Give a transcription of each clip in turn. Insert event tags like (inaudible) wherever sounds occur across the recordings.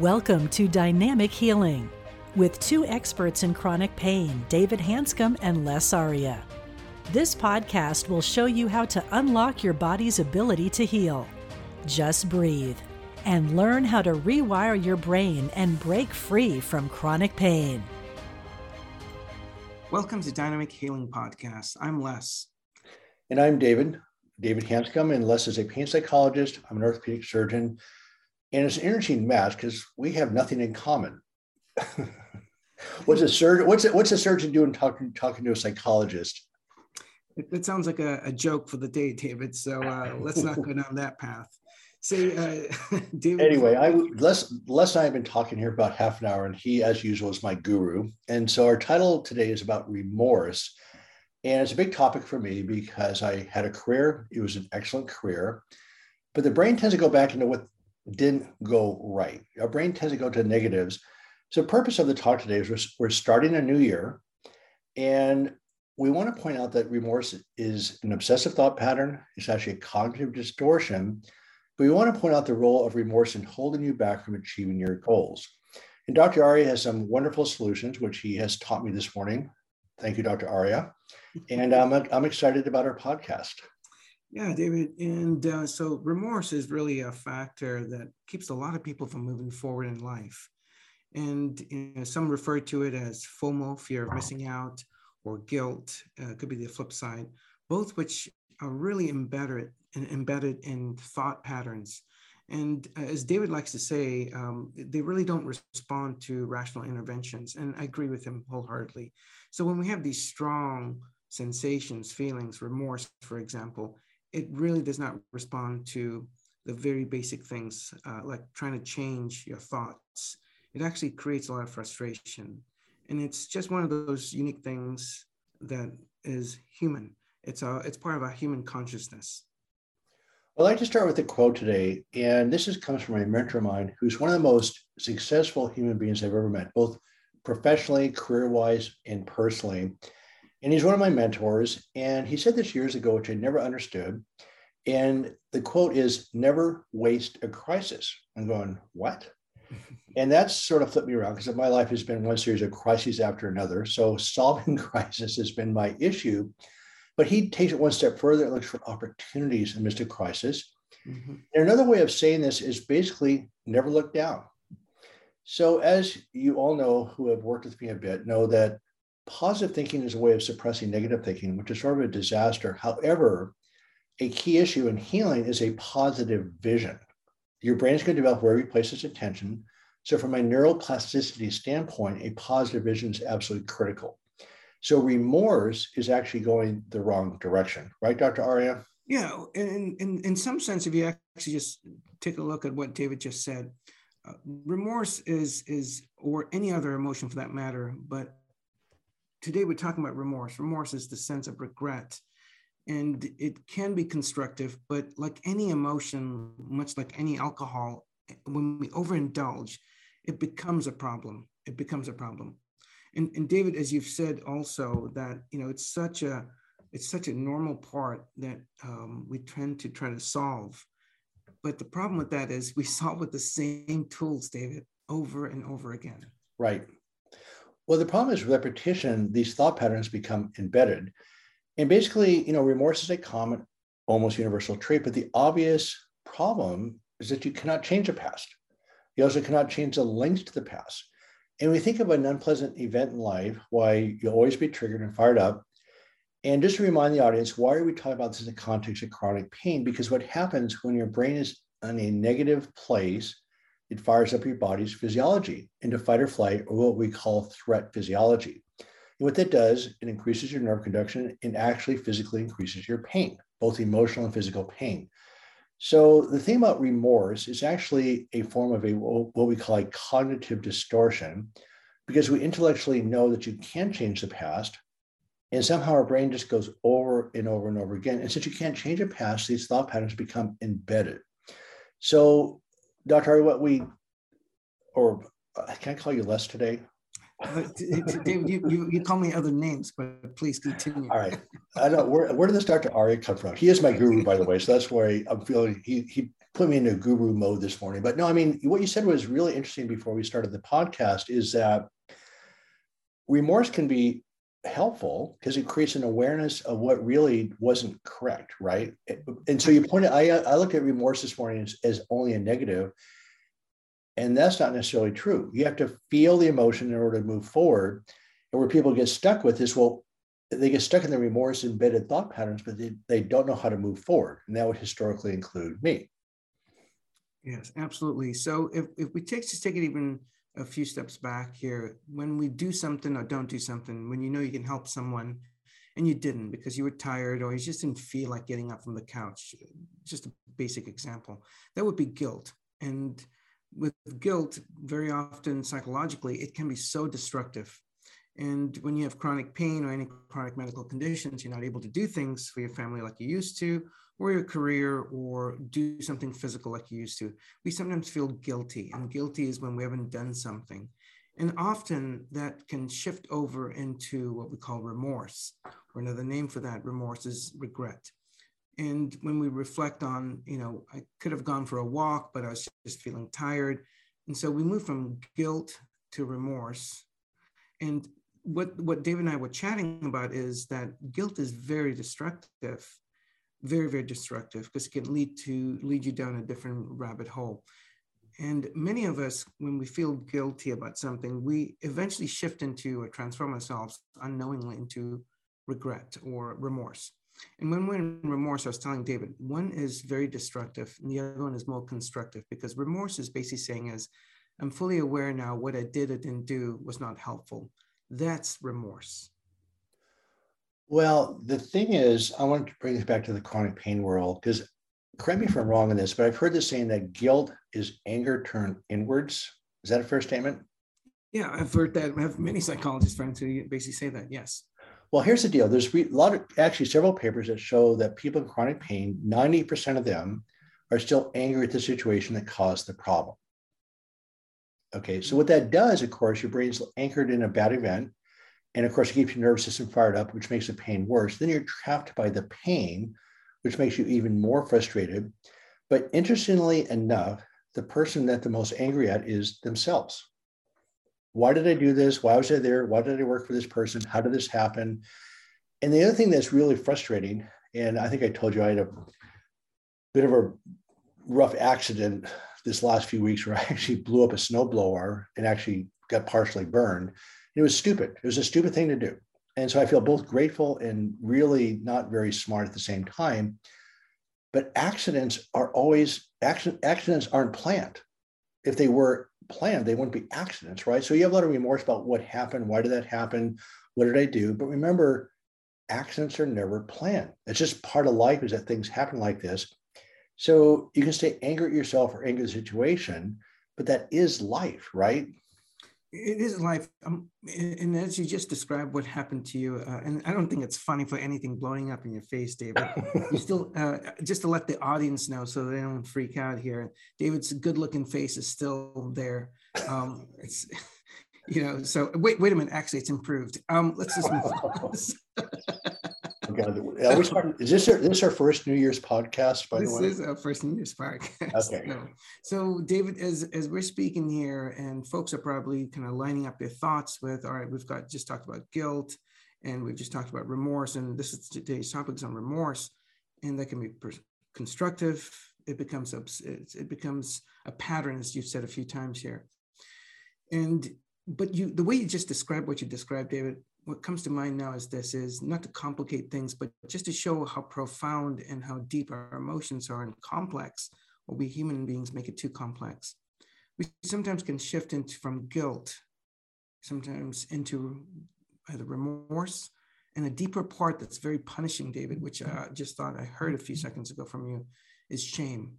Welcome to Dynamic Healing with two experts in chronic pain, David Hanscom and Les Aria. This podcast will show you how to unlock your body's ability to heal. Just breathe and learn how to rewire your brain and break free from chronic pain. Welcome to Dynamic Healing Podcast. I'm Les. And I'm David, David Hanscom, and Les is a pain psychologist. I'm an orthopedic surgeon and it's an interesting match because we have nothing in common. (laughs) what's a surgeon? What's a, what's a surgeon doing talking talking to a psychologist? It, it sounds like a, a, joke for the day, David. So uh, let's not go down that path. See, uh, (laughs) David. Anyway, I Les Les and I have been talking here about half an hour, and he, as usual, is my guru. And so our title today is about remorse, and it's a big topic for me because I had a career. It was an excellent career, but the brain tends to go back into what didn't go right. Our brain tends to go to negatives. So, the purpose of the talk today is we're, we're starting a new year, and we want to point out that remorse is an obsessive thought pattern. It's actually a cognitive distortion. But we want to point out the role of remorse in holding you back from achieving your goals. And Dr. Aria has some wonderful solutions, which he has taught me this morning. Thank you, Dr. Aria. And um, I'm excited about our podcast. Yeah, David. And uh, so remorse is really a factor that keeps a lot of people from moving forward in life. And you know, some refer to it as FOMO, fear of missing out, or guilt, uh, could be the flip side, both which are really embedded, embedded in thought patterns. And uh, as David likes to say, um, they really don't respond to rational interventions. And I agree with him wholeheartedly. So when we have these strong sensations, feelings, remorse, for example, it really does not respond to the very basic things uh, like trying to change your thoughts. It actually creates a lot of frustration. And it's just one of those unique things that is human. It's, a, it's part of our human consciousness. I'd like to start with a quote today. And this is, comes from a mentor of mine who's one of the most successful human beings I've ever met, both professionally, career wise, and personally. And he's one of my mentors. And he said this years ago, which I never understood. And the quote is never waste a crisis. I'm going, what? (laughs) and that's sort of flipped me around because my life has been one series of crises after another. So solving (laughs) crisis has been my issue. But he takes it one step further and looks for opportunities amidst a crisis. Mm-hmm. And another way of saying this is basically never look down. So, as you all know who have worked with me a bit, know that positive thinking is a way of suppressing negative thinking, which is sort of a disaster. However, a key issue in healing is a positive vision. Your brain is going to develop wherever you place its attention. So, from a neuroplasticity standpoint, a positive vision is absolutely critical. So, remorse is actually going the wrong direction, right, Dr. Aria? Yeah, in, in, in some sense, if you actually just take a look at what David just said, uh, remorse is is or any other emotion for that matter, but today we're talking about remorse. Remorse is the sense of regret. And it can be constructive, but like any emotion, much like any alcohol, when we overindulge, it becomes a problem. It becomes a problem. And, and David, as you've said also, that you know it's such a it's such a normal part that um, we tend to try to solve. But the problem with that is we (laughs) solve with the same tools, David, over and over again. Right. Well, the problem is repetition, these thought patterns become embedded. And basically, you know, remorse is a common, almost universal trait, but the obvious problem is that you cannot change the past. You also cannot change the links to the past. And we think of an unpleasant event in life, why you'll always be triggered and fired up. And just to remind the audience, why are we talking about this in the context of chronic pain? Because what happens when your brain is in a negative place, it fires up your body's physiology into fight or flight, or what we call threat physiology. And what that does, it increases your nerve conduction and actually physically increases your pain, both emotional and physical pain. So the thing about remorse is actually a form of a what we call a cognitive distortion, because we intellectually know that you can change the past, and somehow our brain just goes over and over and over again. And since you can't change the past, these thought patterns become embedded. So, Dr. Ari, what we, or uh, can I call you Les today? David, you, you, you, call me other names, but please continue. All right. I know where, where did this Dr. Ari come from? He is my guru, by the way. So that's why I'm feeling he, he put me into guru mode this morning. But no, I mean, what you said was really interesting before we started the podcast is that remorse can be helpful because it creates an awareness of what really wasn't correct, right? And so you pointed, I, I looked at remorse this morning as, as only a. And that's not necessarily true. You have to feel the emotion in order to move forward. And where people get stuck with is, well, they get stuck in the remorse embedded thought patterns, but they, they don't know how to move forward. And that would historically include me. Yes, absolutely. So if, if we take just take it even a few steps back here, when we do something or don't do something, when you know you can help someone and you didn't because you were tired or you just didn't feel like getting up from the couch, just a basic example, that would be guilt. And with guilt, very often psychologically, it can be so destructive. And when you have chronic pain or any chronic medical conditions, you're not able to do things for your family like you used to, or your career, or do something physical like you used to. We sometimes feel guilty, and guilty is when we haven't done something. And often that can shift over into what we call remorse, or another name for that remorse is regret and when we reflect on you know i could have gone for a walk but i was just feeling tired and so we move from guilt to remorse and what what david and i were chatting about is that guilt is very destructive very very destructive because it can lead to lead you down a different rabbit hole and many of us when we feel guilty about something we eventually shift into or transform ourselves unknowingly into regret or remorse and when we're in remorse, I was telling David, one is very destructive and the other one is more constructive because remorse is basically saying is, I'm fully aware now what I did or didn't do was not helpful. That's remorse. Well, the thing is, I want to bring this back to the chronic pain world because correct me if I'm wrong in this, but I've heard this saying that guilt is anger turned inwards. Is that a fair statement? Yeah, I've heard that. I have many psychologist friends who basically say that. Yes. Well, here's the deal. There's a lot of actually several papers that show that people in chronic pain, 90% of them are still angry at the situation that caused the problem. Okay, so what that does, of course, your brain's anchored in a bad event. And of course, it keeps your nervous system fired up, which makes the pain worse. Then you're trapped by the pain, which makes you even more frustrated. But interestingly enough, the person that the most angry at is themselves why did I do this? Why was I there? Why did I work for this person? How did this happen? And the other thing that's really frustrating, and I think I told you I had a bit of a rough accident this last few weeks where I (laughs) actually blew up a snowblower and actually got partially burned. It was stupid. It was a stupid thing to do. And so I feel both grateful and really not very smart at the same time. But accidents are always accidents aren't planned. If they were planned, they wouldn't be accidents, right? So you have a lot of remorse about what happened, why did that happen, what did I do? But remember, accidents are never planned. It's just part of life is that things happen like this. So you can stay angry at yourself or angry at the situation, but that is life, right? It is life. Um, and as you just described what happened to you uh, and i don't think it's funny for anything blowing up in your face david. You (laughs) still uh, just to let the audience know so they don't freak out here david's good looking face is still there. Um, it's (laughs) you know so wait wait a minute. Actually it's improved. Um, let's just move on (laughs) God. Uh, is this our, this our first New Year's podcast, by this the way? This is our first New Year's podcast. Okay. No. So, David, as, as we're speaking here, and folks are probably kind of lining up their thoughts with, all right, we've got just talked about guilt, and we've just talked about remorse, and this is today's topics on remorse, and that can be constructive. It becomes it becomes a pattern, as you've said a few times here. And but you the way you just described what you described, David, what comes to mind now is this is not to complicate things, but just to show how profound and how deep our emotions are and complex, or we human beings make it too complex. We sometimes can shift into from guilt, sometimes into either remorse, and a deeper part that's very punishing, David, which I just thought I heard a few seconds ago from you, is shame.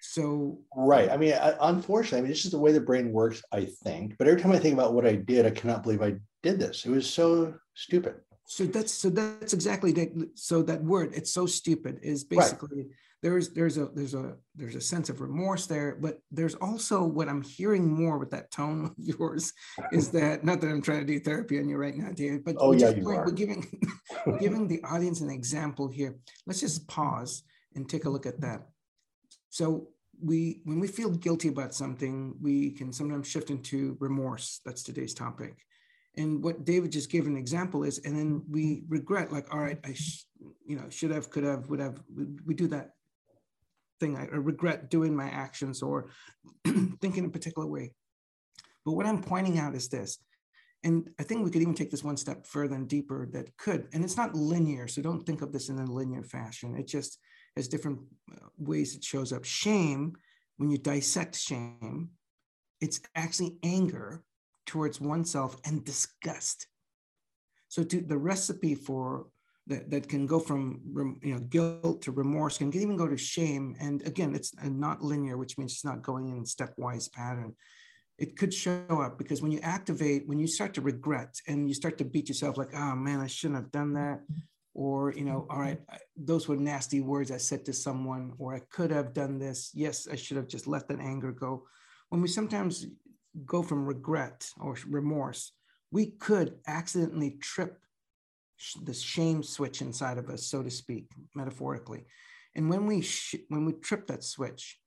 So right. I mean, I, unfortunately, I mean, this is the way the brain works. I think, but every time I think about what I did, I cannot believe I did this. It was so stupid. So that's so that's exactly that. So that word, it's so stupid, is basically right. there's there's a there's a there's a sense of remorse there, but there's also what I'm hearing more with that tone of (laughs) yours is (laughs) that not that I'm trying to do therapy on you right now, David, but oh yeah, you point, are. we're giving we're (laughs) giving the audience an example here. Let's just pause and take a look at that. So we when we feel guilty about something we can sometimes shift into remorse that's today's topic and what david just gave an example is and then we regret like all right i sh- you know should have could have would have we, we do that thing I, I regret doing my actions or (clears throat) thinking a particular way but what i'm pointing out is this and i think we could even take this one step further and deeper that could and it's not linear so don't think of this in a linear fashion it just has different uh, ways it shows up. Shame, when you dissect shame, it's actually anger towards oneself and disgust. So to the recipe for that, that can go from you know guilt to remorse can even go to shame. And again, it's uh, not linear, which means it's not going in stepwise pattern. It could show up because when you activate, when you start to regret and you start to beat yourself like, oh man, I shouldn't have done that or you know all right those were nasty words i said to someone or i could have done this yes i should have just let that anger go when we sometimes go from regret or remorse we could accidentally trip the shame switch inside of us so to speak metaphorically and when we when we trip that switch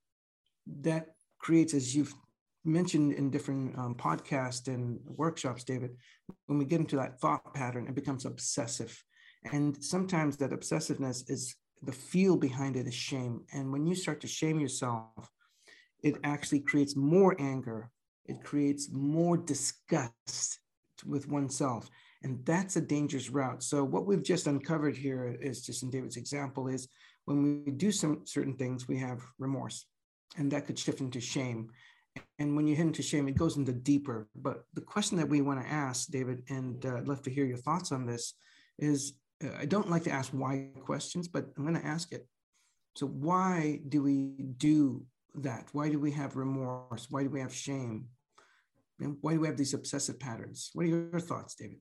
that creates as you've mentioned in different um, podcasts and workshops david when we get into that thought pattern it becomes obsessive and sometimes that obsessiveness is the feel behind it is shame. And when you start to shame yourself, it actually creates more anger, it creates more disgust with oneself. And that's a dangerous route. So, what we've just uncovered here is just in David's example is when we do some certain things, we have remorse, and that could shift into shame. And when you hit into shame, it goes into deeper. But the question that we want to ask, David, and uh, I'd love to hear your thoughts on this, is I don't like to ask why questions, but I'm going to ask it. So, why do we do that? Why do we have remorse? Why do we have shame? And why do we have these obsessive patterns? What are your thoughts, David?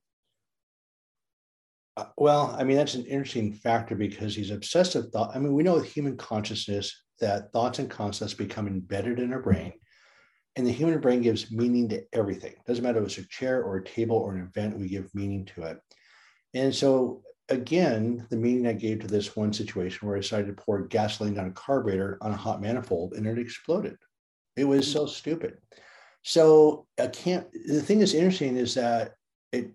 Uh, well, I mean, that's an interesting factor because these obsessive thought. I mean, we know with human consciousness that thoughts and concepts become embedded in our brain, and the human brain gives meaning to everything. Doesn't matter if it's a chair or a table or an event, we give meaning to it. And so again, the meaning I gave to this one situation where I decided to pour gasoline down a carburetor on a hot manifold and it exploded. It was so stupid. So I can't. The thing that's interesting is that it,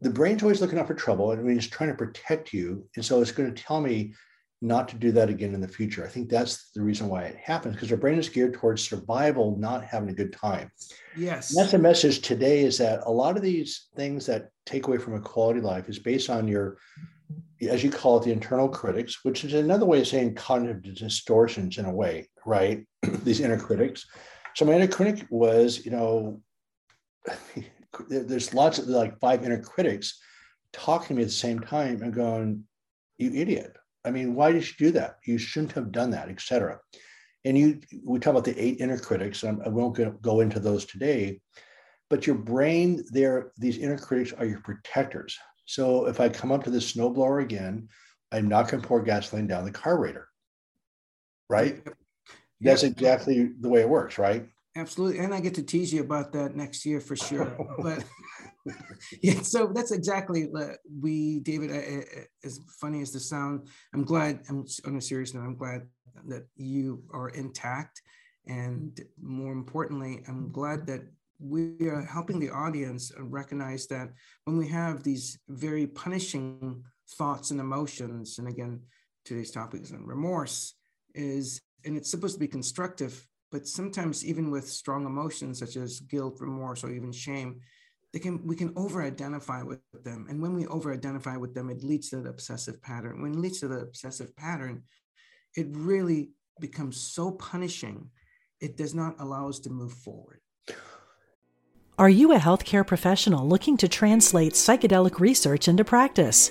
the brain's always looking out for trouble. I mean, it's trying to protect you, and so it's going to tell me not to do that again in the future. I think that's the reason why it happens because our brain is geared towards survival, not having a good time. Yes. And that's the message today is that a lot of these things that take away from a quality life is based on your, as you call it, the internal critics, which is another way of saying cognitive distortions in a way, right? (clears throat) these inner critics. So my inner critic was, you know, (laughs) there's lots of like five inner critics talking to me at the same time and going, you idiot I mean, why did you do that? You shouldn't have done that, etc. And you, we talk about the eight inner critics. And I won't go into those today, but your brain, there, these inner critics are your protectors. So if I come up to this snowblower again, I'm not going to pour gasoline down the carburetor, right? That's exactly the way it works, right? Absolutely, and I get to tease you about that next year for sure. (laughs) but (laughs) yeah, so that's exactly we, David. as funny as the sound, I'm glad. I'm on a serious note. I'm glad that you are intact, and more importantly, I'm glad that we are helping the audience recognize that when we have these very punishing thoughts and emotions, and again, today's topic is on remorse, is and it's supposed to be constructive, but sometimes even with strong emotions such as guilt, remorse, or even shame, they can we can over-identify with them. And when we over-identify with them, it leads to the obsessive pattern. When it leads to the obsessive pattern, it really becomes so punishing, it does not allow us to move forward. Are you a healthcare professional looking to translate psychedelic research into practice?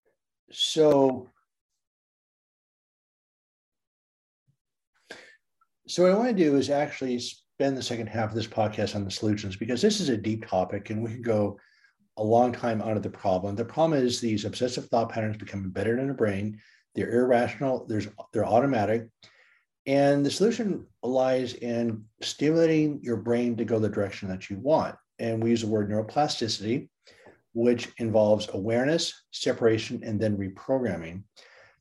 So, so what I want to do is actually spend the second half of this podcast on the solutions because this is a deep topic and we could go a long time out of the problem. The problem is these obsessive thought patterns become embedded in the brain. They're irrational. There's they're automatic, and the solution lies in stimulating your brain to go the direction that you want. And we use the word neuroplasticity which involves awareness, separation, and then reprogramming.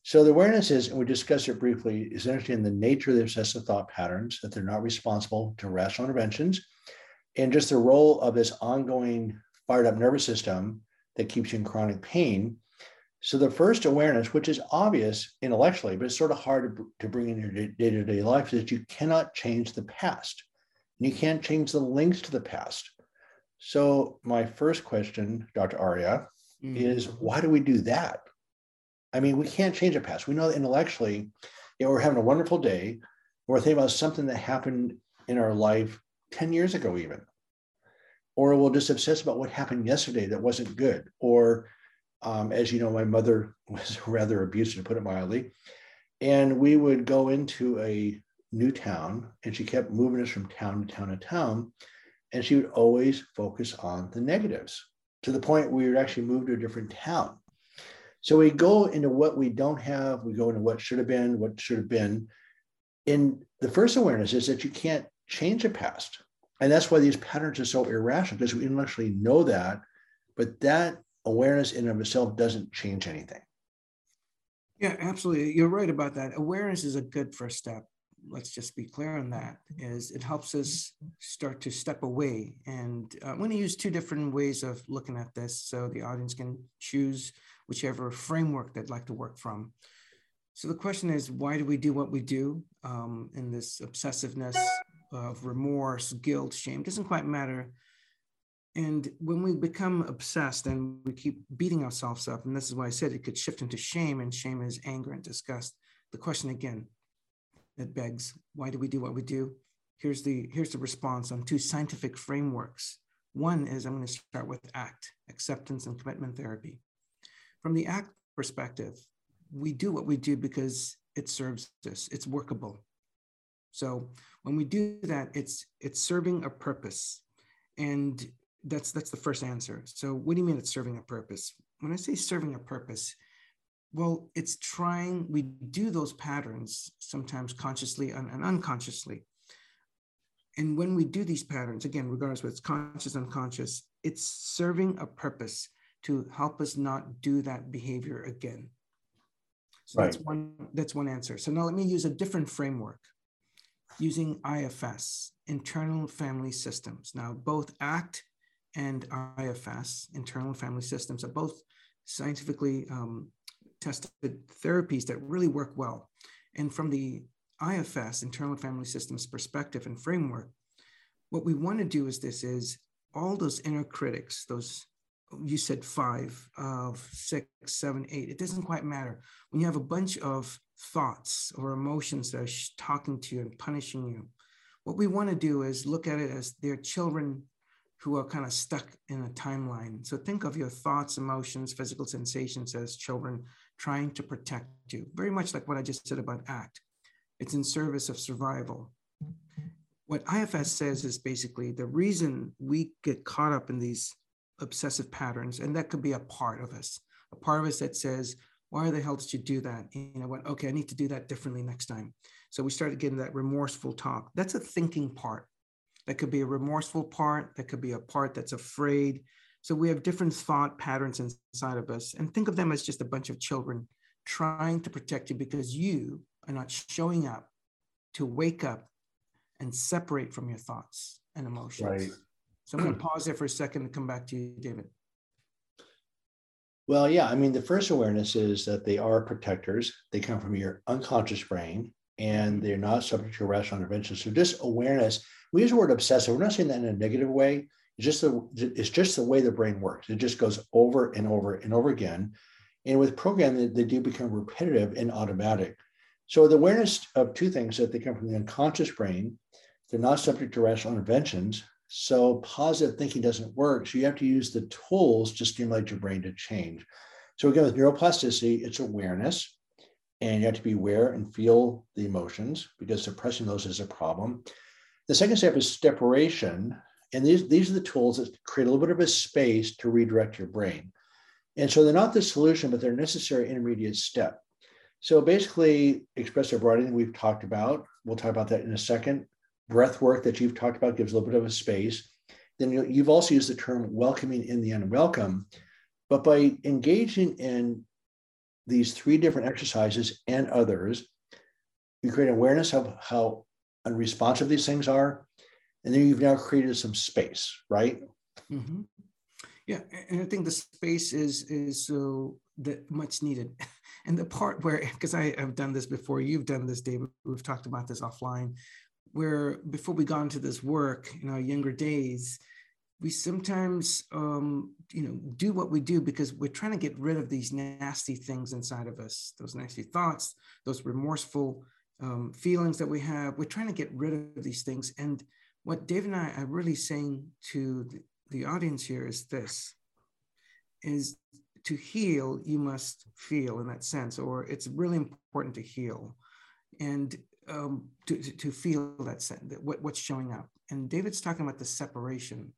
So the awareness is, and we discussed it briefly, is understanding the nature of the obsessive thought patterns, that they're not responsible to rational interventions, and just the role of this ongoing fired up nervous system that keeps you in chronic pain. So the first awareness, which is obvious intellectually, but it's sort of hard to, to bring in your day-to-day life, is that you cannot change the past. And you can't change the links to the past. So, my first question, Dr. Aria, mm-hmm. is why do we do that? I mean, we can't change the past. We know that intellectually, you know, we're having a wonderful day. We're thinking about something that happened in our life 10 years ago, even. Or we'll just obsess about what happened yesterday that wasn't good. Or, um, as you know, my mother (laughs) was rather abusive, to put it mildly. And we would go into a new town, and she kept moving us from town to town to town and she would always focus on the negatives to the point we would actually move to a different town. So we go into what we don't have, we go into what should have been, what should have been. In the first awareness is that you can't change the past. And that's why these patterns are so irrational, because we intellectually know that, but that awareness in of itself doesn't change anything. Yeah, absolutely. You're right about that. Awareness is a good first step let's just be clear on that, is it helps us start to step away. And uh, I'm going to use two different ways of looking at this so the audience can choose whichever framework they'd like to work from. So the question is, why do we do what we do um, in this obsessiveness of remorse, guilt, shame? Doesn't quite matter. And when we become obsessed and we keep beating ourselves up, and this is why I said it could shift into shame, and shame is anger and disgust. The question again, that begs, why do we do what we do? Here's the, here's the response on two scientific frameworks. One is I'm going to start with ACT, acceptance and commitment therapy. From the ACT perspective, we do what we do because it serves us, it's workable. So when we do that, it's it's serving a purpose. And that's that's the first answer. So what do you mean it's serving a purpose? When I say serving a purpose, Well, it's trying, we do those patterns sometimes consciously and, and unconsciously. And when we do these patterns, again, regardless whether it's conscious, or unconscious, it's serving a purpose to help us not do that behavior again. So right. that's one that's one answer. So now let me use a different framework using IFS, internal family systems. Now both ACT and IFS, internal family systems, are both scientifically um, tested therapies that really work well. And from the IFS, internal family systems perspective and framework, what we want to do is this is all those inner critics, those you said five of six, seven, eight. It doesn't quite matter. When you have a bunch of thoughts or emotions that are talking to you and punishing you, what we want to do is look at it as they're children who are kind of stuck in a timeline. So think of your thoughts, emotions, physical sensations as children trying to protect you, very much like what I just said about ACT. It's in service of survival. What IFS says is basically the reason we get caught up in these obsessive patterns, and that could be a part of us, a part of us that says, why the hell did you do that? You know what? Okay, I need to do that differently next time. So we started getting that remorseful talk. That's a thinking part. That could be a remorseful part. That could be a part that's afraid. So we have different thought patterns inside of us. And think of them as just a bunch of children trying to protect you because you are not showing up to wake up and separate from your thoughts and emotions. Right. So I'm going to pause there for a second and come back to you, David. Well, yeah, I mean, the first awareness is that they are protectors. They come from your unconscious brain and they're not subject to rational intervention. So just awareness, we use the word obsessive. We're not saying that in a negative way. Just the, it's just the way the brain works. It just goes over and over and over again. And with programming, they do become repetitive and automatic. So the awareness of two things that they come from the unconscious brain, they're not subject to rational interventions. So positive thinking doesn't work. So you have to use the tools to stimulate your brain to change. So again, with neuroplasticity, it's awareness. And you have to be aware and feel the emotions because suppressing those is a problem. The second step is separation. And these, these are the tools that create a little bit of a space to redirect your brain. And so they're not the solution, but they're a necessary intermediate step. So basically, expressive writing we've talked about. We'll talk about that in a second breath work that you've talked about gives a little bit of a space. Then you've also used the term welcoming in the unwelcome. But by engaging in these three different exercises and others, you create awareness of how unresponsive these things are. And then you've now created some space, right? Mm-hmm. Yeah, and I think the space is is so that much needed. (laughs) And the part where, because I have done this before, you've done this, David. We've talked about this offline where before we got into this work in our younger days, we sometimes um, you know do what we do because we're trying to get rid of these nasty things inside of us those nasty thoughts those remorseful um, feelings that we have we're trying to get rid of these things and what dave and i are really saying to the, the audience here is this is to heal you must feel in that sense or it's really important to heal and um, to, to, feel that, that what, what's showing up. And David's talking about the separation.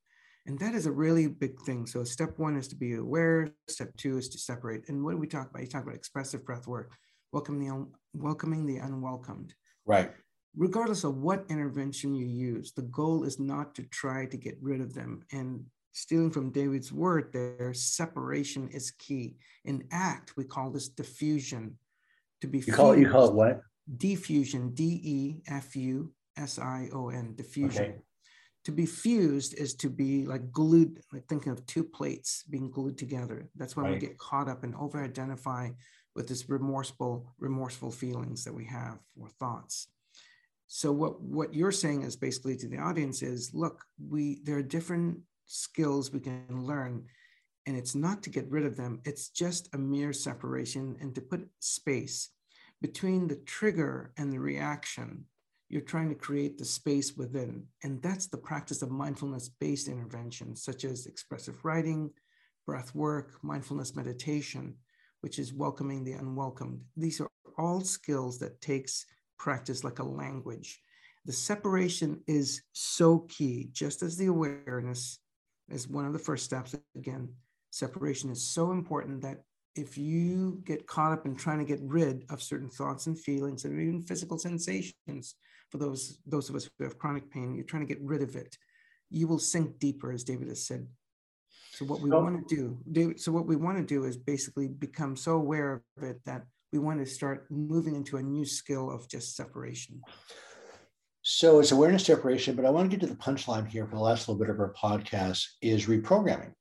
And that is a really big thing. So step one is to be aware. Step two is to separate. And what do we talk about? You talk about expressive breath work, welcoming the, welcoming the unwelcomed. Right. Regardless of what intervention you use, the goal is not to try to get rid of them. And stealing from David's word there, separation is key. In ACT, we call this defusion. To be you call you call it what? Defusion, D E F U S I O N, defusion. Okay. To be fused is to be like glued, like thinking of two plates being glued together. That's when right. we get caught up and over identify with this remorseful, remorseful feelings that we have or thoughts. So what, what you're saying is basically to the audience is look, we there are different skills we can learn and it's not to get rid of them it's just a mere separation and to put space between the trigger and the reaction, you're trying to create the space within. And that's the practice of mindfulness based interventions, such as expressive writing, breath work, mindfulness meditation, which is welcoming the unwelcomed. These are all skills that takes practice like a language. The separation is so key, just as the awareness is one of the first steps. Again, separation is so important that if you get caught up in trying to get rid of certain thoughts and feelings and even physical sensations for those those of us who have chronic pain you're trying to get rid of it you will sink deeper as david has said so what we oh. want to do david so what we want to do is basically become so aware of it that we want to start moving into a new skill of just separation. So it's awareness separation but i want to get to the punchline here for the last little bit of our podcast is reprogramming.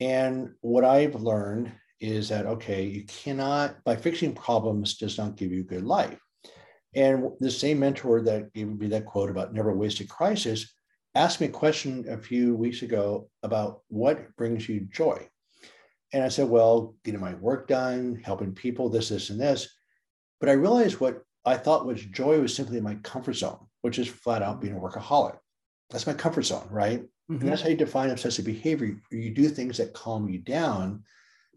And what i've learned is that okay you cannot by fixing problems does not give you good life. And the same mentor that gave me that quote about never waste a crisis asked me a question a few weeks ago about what brings you joy and i said well getting my work done helping people this this and this but i realized what i thought was joy was simply my comfort zone which is flat out being a workaholic that's my comfort zone right mm-hmm. and that's how you define obsessive behavior you do things that calm you down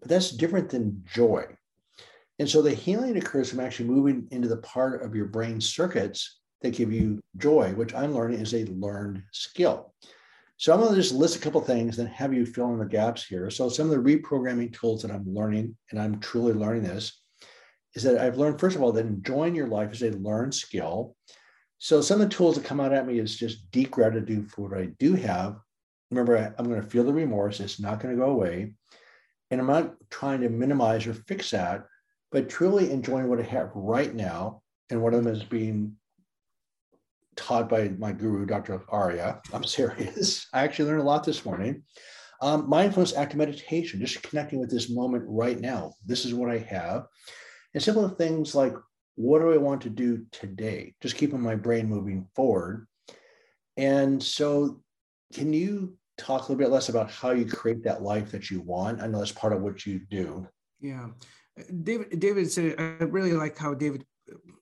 but that's different than joy. And so the healing occurs from actually moving into the part of your brain circuits that give you joy, which I'm learning is a learned skill. So I'm going to just list a couple things and have you fill in the gaps here. So some of the reprogramming tools that I'm learning, and I'm truly learning this, is that I've learned, first of all, that enjoying your life is a learned skill. So some of the tools that come out at me is just deep gratitude for what I do have. Remember, I'm going to feel the remorse. It's not going to go away. And I'm not trying to minimize or fix that, but truly enjoying what I have right now. And one of them is being taught by my guru, Dr. Aria. I'm serious. I actually learned a lot this morning. Um, mindfulness, active meditation, just connecting with this moment right now. This is what I have. And simple things like, what do I want to do today? Just keeping my brain moving forward. And so, can you talk a little bit Les about how you create that life that you want? I know that's part of what you do. Yeah. David, David said, I really like how David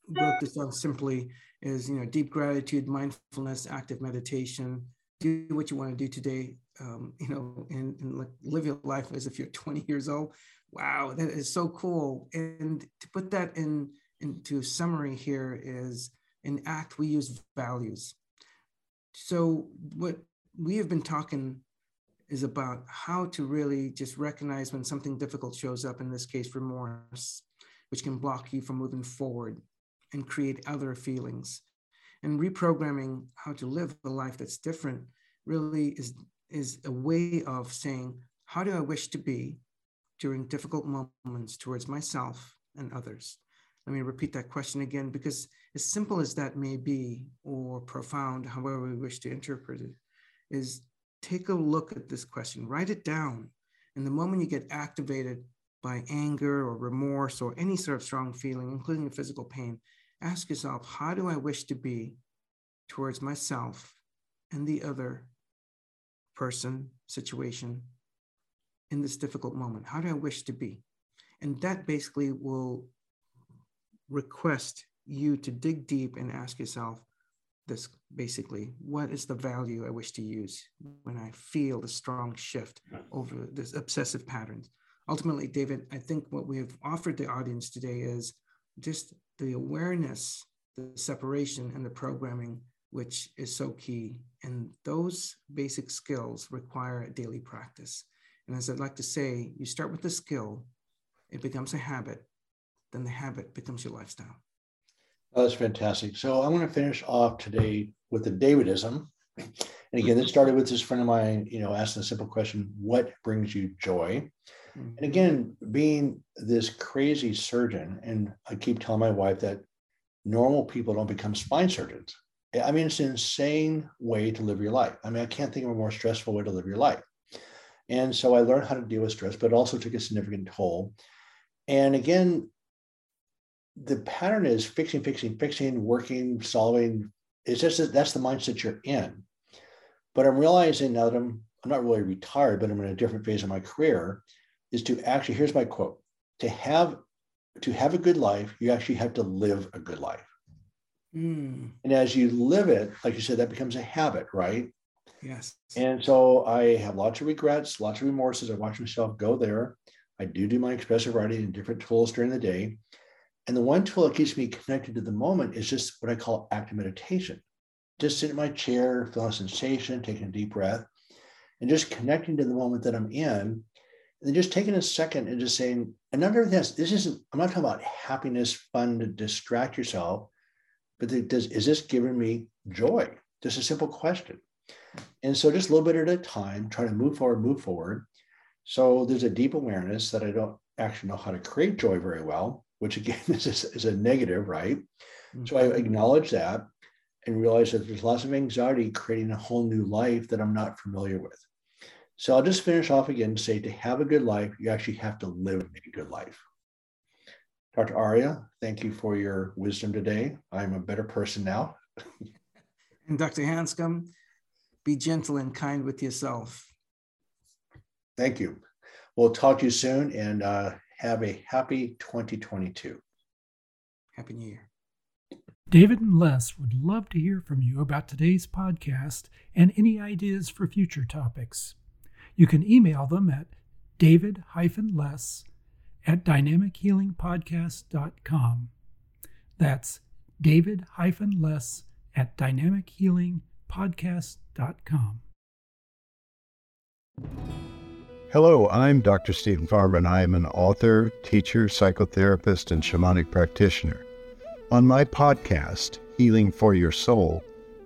broke this down simply is, you know, deep gratitude, mindfulness, active meditation, do what you want to do today, um, you know, and, and like live your life as if you're 20 years old. Wow, that is so cool. And to put that in into summary here is in ACT, we use values. So what we have been talking is about how to really just recognize when something difficult shows up, in this case, remorse, which can block you from moving forward and create other feelings. And reprogramming how to live a life that's different really is, is a way of saying, how do I wish to be during difficult moments towards myself and others? Let me repeat that question again, because as simple as that may be, or profound, however we wish to interpret it, is take a look at this question, write it down. And the moment you get activated by anger or remorse or any sort of strong feeling, including physical pain, ask yourself, how do I wish to be towards myself and the other person, situation in this difficult moment? How do I wish to be? And that basically will request you to dig deep and ask yourself, this basically what is the value i wish to use when i feel the strong shift over this obsessive patterns ultimately david i think what we have offered the audience today is just the awareness the separation and the programming which is so key and those basic skills require daily practice and as i'd like to say you start with the skill it becomes a habit then the habit becomes your lifestyle Oh, that's fantastic. So I'm going to finish off today with the Davidism. And again, this started with this friend of mine, you know, asking a simple question, what brings you joy? Mm-hmm. And again, being this crazy surgeon, and I keep telling my wife that normal people don't become spine surgeons. I mean, it's an insane way to live your life. I mean, I can't think of a more stressful way to live your life. And so I learned how to deal with stress, but it also took a significant toll. And again, the pattern is fixing, fixing, fixing, working, solving. It's just that that's the mindset you're in. But I'm realizing now that I'm I'm not really retired, but I'm in a different phase of my career, is to actually, here's my quote, to have to have a good life, you actually have to live a good life. Mm. And as you live it, like you said, that becomes a habit, right? Yes. And so I have lots of regrets, lots of remorses. I watch myself go there. I do do my expressive writing and different tools during the day. And the one tool that keeps me connected to the moment is just what I call active meditation. Just sit in my chair, feel a sensation, taking a deep breath, and just connecting to the moment that I'm in. And then just taking a second and just saying, and not everything else, this isn't, I'm not talking about happiness, fun to distract yourself, but does, is this giving me joy? Just a simple question. And so just a little bit at a time, trying to move forward, move forward. So there's a deep awareness that I don't actually know how to create joy very well, which again (laughs) is a, is a negative, right? Mm-hmm. So I mm-hmm. acknowledge that and realize that there's lots of anxiety creating a whole new life that I'm not familiar with. So I'll just finish off again and say to have a good life, you actually have to live a good life. Dr. Aria, thank you for your wisdom today. I'm a better person now. (laughs) and Dr. Hanscom, be gentle and kind with yourself. Thank you. We'll talk to you soon and uh, have a happy 2022. Happy New Year. David and Les would love to hear from you about today's podcast and any ideas for future topics. You can email them at david-les at dynamichealingpodcast.com. That's david-les at dynamichealingpodcast.com. Hello, I'm Dr. Stephen Farber, and I am an author, teacher, psychotherapist, and shamanic practitioner. On my podcast, Healing for Your Soul,